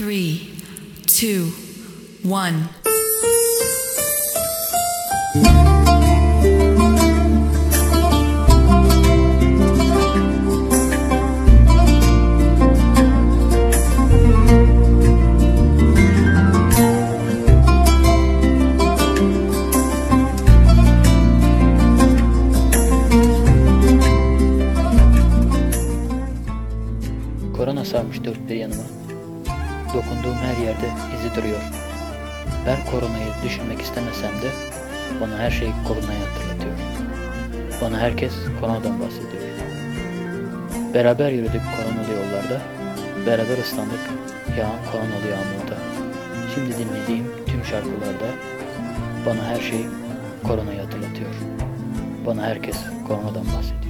three, two, one. Korona sarmış dört bir yanıma. Dokunduğum her yerde izi duruyor. Ben koronayı düşünmek istemesem de bana her şey koronayı hatırlatıyor. Bana herkes koronadan bahsediyor. Beraber yürüdük koronalı yollarda. Beraber ıslandık yağan koronalı yağmurda. Şimdi dinlediğim tüm şarkılarda bana her şey koronayı hatırlatıyor. Bana herkes koronadan bahsediyor.